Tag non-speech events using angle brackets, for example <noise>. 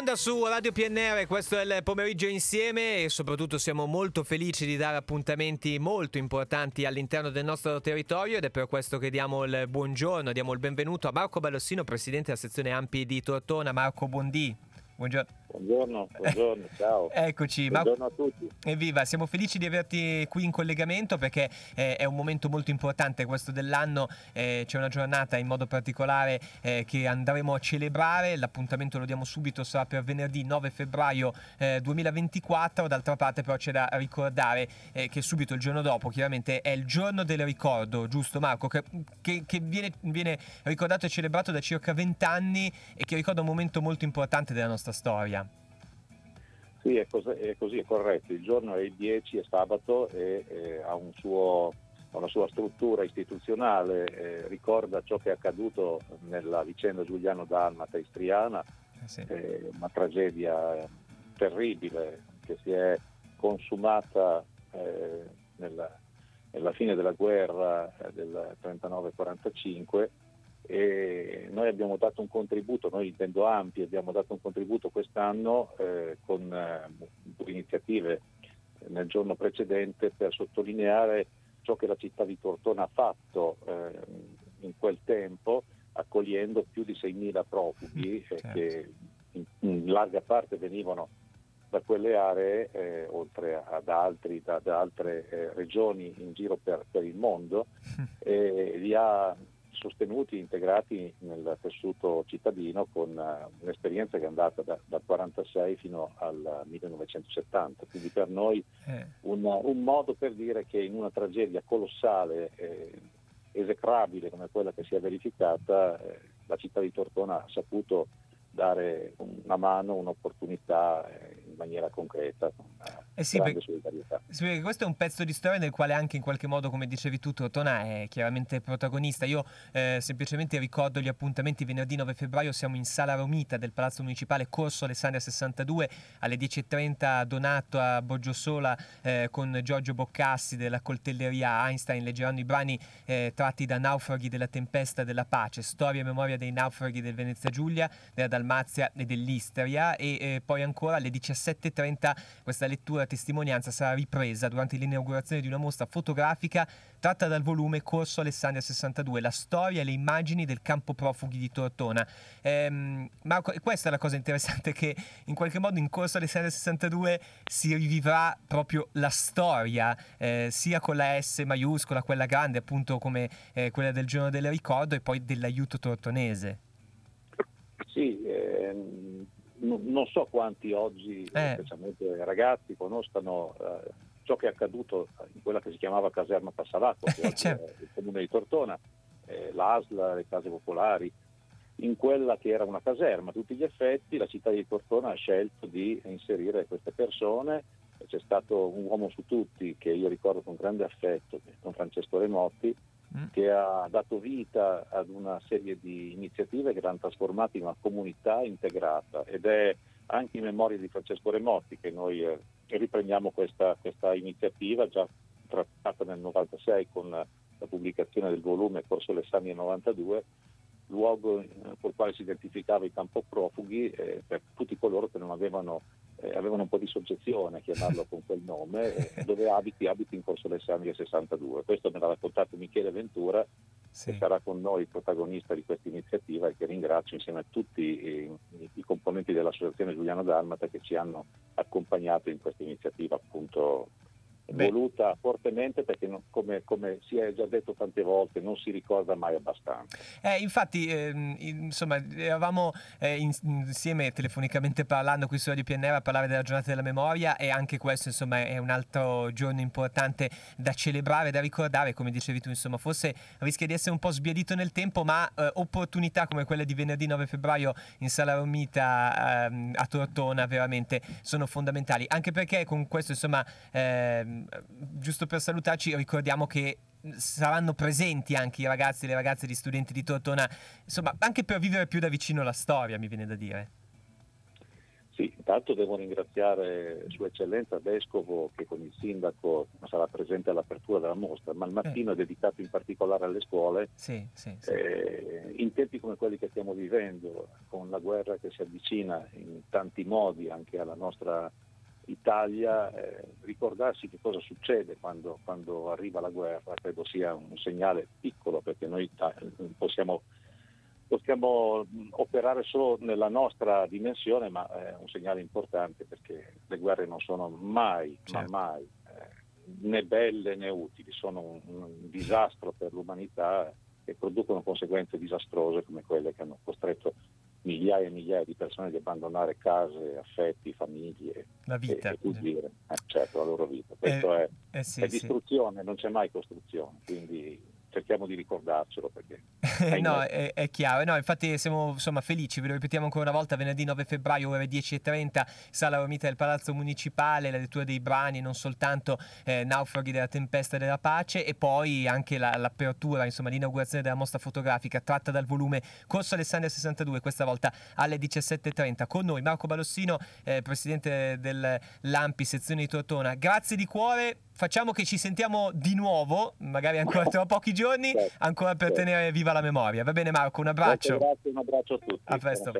Su Radio PNR, questo è il pomeriggio insieme e soprattutto siamo molto felici di dare appuntamenti molto importanti all'interno del nostro territorio ed è per questo che diamo il buongiorno, diamo il benvenuto a Marco Ballossino, presidente della sezione Ampi di Tortona. Marco, buondì. Buongiorno. Buongiorno, buongiorno, <laughs> ciao. Eccoci. Buongiorno a tutti. Evviva, siamo felici di averti qui in collegamento perché eh, è un momento molto importante questo dell'anno, eh, c'è una giornata in modo particolare eh, che andremo a celebrare, l'appuntamento lo diamo subito, sarà per venerdì 9 febbraio 2024, eh, d'altra parte però c'è da ricordare eh, che subito il giorno dopo chiaramente è il giorno del ricordo, giusto Marco? Che, che, che viene, viene ricordato e celebrato da circa 20 anni e che ricorda un momento molto importante della nostra storia. Sì, è così, è così, è corretto. Il giorno è il 10, è sabato e eh, ha, un suo, una sua struttura istituzionale, eh, ricorda ciò che è accaduto nella vicenda Giuliano Dalmata istriana, eh sì. eh, una tragedia terribile che si è consumata eh, nella, nella, fine della guerra eh, del 39-45 e noi abbiamo dato un contributo, noi intendo Ampi, abbiamo dato un contributo quest'anno eh, con eh, due iniziative nel giorno precedente per sottolineare ciò che la città di Tortona ha fatto eh, in quel tempo accogliendo più di 6.000 profughi eh, certo. che in, in, larga parte venivano da quelle aree, eh, oltre ad altri, da, da altre eh, regioni in giro per, per il mondo, e li ha sostenuti, integrati nel tessuto cittadino con uh, un'esperienza che è andata da, dal 1946 fino al 1970. Quindi per noi eh. un, un, modo per dire che in una tragedia colossale, eh, esecrabile come quella che si è verificata, eh, la città di Tortona ha saputo dare una mano, un'opportunità eh, in maniera concreta, con eh sì, solidarietà. Sì, perché questo è un pezzo di storia nel quale anche in qualche modo, come dicevi tu, Tortona è chiaramente protagonista. Io eh, semplicemente ricordo gli appuntamenti venerdì 9 febbraio, siamo in Sala Romita del Palazzo Municipale, Corso Alessandria 62, alle 10.30 donato a Boggiosola eh, con Giorgio Boccassi della coltelleria Einstein, leggeranno i brani eh, tratti da Naufraghi della tempesta della pace, storia e memoria dei naufraghi del Venezia Giulia, della Dalmazia e dell'Istria e eh, poi ancora alle 17.30 questa lettura testimonianza sarà ripresa durante l'inaugurazione di una mostra fotografica tratta dal volume Corso Alessandria 62, la storia e le immagini del campo profughi di Tortona. Ehm, Marco, questa è la cosa interessante che in qualche modo in Corso Alessandria 62 si rivivrà proprio la storia, eh, sia con la S maiuscola, quella grande appunto come eh, quella del giorno del ricordo e poi dell'aiuto tortonese. Sì, ehm, non so quanti oggi, eh. specialmente ragazzi, conoscano eh, ciò che è accaduto in quella che si chiamava Caserma Passalacqua, è certo. il comune di Tortona, eh, l'ASLA, le case popolari. In quella che era una caserma a tutti gli effetti, la città di Tortona ha scelto di inserire queste persone. C'è stato un uomo su tutti che io ricordo con grande affetto, Don Francesco Remotti. Che ha dato vita ad una serie di iniziative che l'hanno trasformata in una comunità integrata. Ed è anche in memoria di Francesco Remotti che noi eh, riprendiamo questa, questa, iniziativa già trattata nel 96 con la pubblicazione del volume Corso Alessandria 92 luogo col quale si identificava i campo profughi eh, per tutti coloro che non avevano eh, avevano un po' di soggezione a chiamarlo con quel nome, eh, <laughs> dove abiti, abiti in Corso Alessandria 62. Questo me l'ha raccontato Michele Ventura, sì. che sarà con noi protagonista di questa iniziativa e che ringrazio insieme a tutti i, i componenti dell'Associazione Giuliano Dalmata che ci hanno accompagnato in questa iniziativa appunto Beh. voluta fortemente perché non, come, come, si è già detto tante volte non si ricorda mai abbastanza. Eh, infatti eh, insomma eravamo eh, in, insieme telefonicamente parlando qui su Radio PNR a parlare della giornata della memoria e anche questo insomma è un altro giorno importante da celebrare, da ricordare come dicevi tu insomma forse rischia di essere un po' sbiadito nel tempo ma eh, opportunità come quella di venerdì 9 febbraio in Sala Romita ehm, a Tortona veramente sono fondamentali anche perché con questo insomma ehm, giusto per salutarci, ricordiamo che saranno presenti anche i ragazzi e le ragazze di studenti di Tortona, insomma, anche per vivere più da vicino la storia, mi viene da dire. Sì, Intanto devo ringraziare Sua Eccellenza Vescovo che con il sindaco sarà presente all'apertura della mostra, ma il mattino eh. è dedicato in particolare alle scuole. Sì, sì, sì. Eh, in tempi come quelli che stiamo vivendo, con la guerra che si avvicina in tanti modi anche alla nostra Italia, eh, ricordarsi che cosa succede quando, quando, arriva la guerra, credo sia un segnale piccolo perché noi possiamo possiamo operare solo nella nostra dimensione, ma è un segnale importante perché le guerre non sono mai, certo. ma mai eh, né belle né utili, sono un, un, disastro per l'umanità e producono conseguenze disastrose come quelle che hanno costretto migliaia e migliaia di persone ad abbandonare case, affetti, famiglie la vita. e, e eh, certo, la loro vita. Questo eh, è, eh sì, è, distruzione, sì. non c'è mai costruzione, quindi cerchiamo di ricordarcelo perché <laughs> no, è, è, chiaro. No, infatti siamo insomma, felici ve lo ripetiamo ancora una volta venerdì 9 febbraio ore 10.30 sala Romita del Palazzo Municipale la lettura dei brani non soltanto eh, Naufraghi della tempesta e della pace e poi anche la, l'apertura insomma l'inaugurazione della mostra fotografica tratta dal volume Corso Alessandria 62 questa volta alle 17.30 con noi Marco Balossino eh, presidente dell'Ampi sezione di Tortona. Grazie di cuore facciamo che ci sentiamo di nuovo, magari ancora tra pochi giorni, certo, ancora per certo. tenere viva la memoria. Va bene Marco, un abbraccio. Grazie, un abbraccio a tutti. A presto.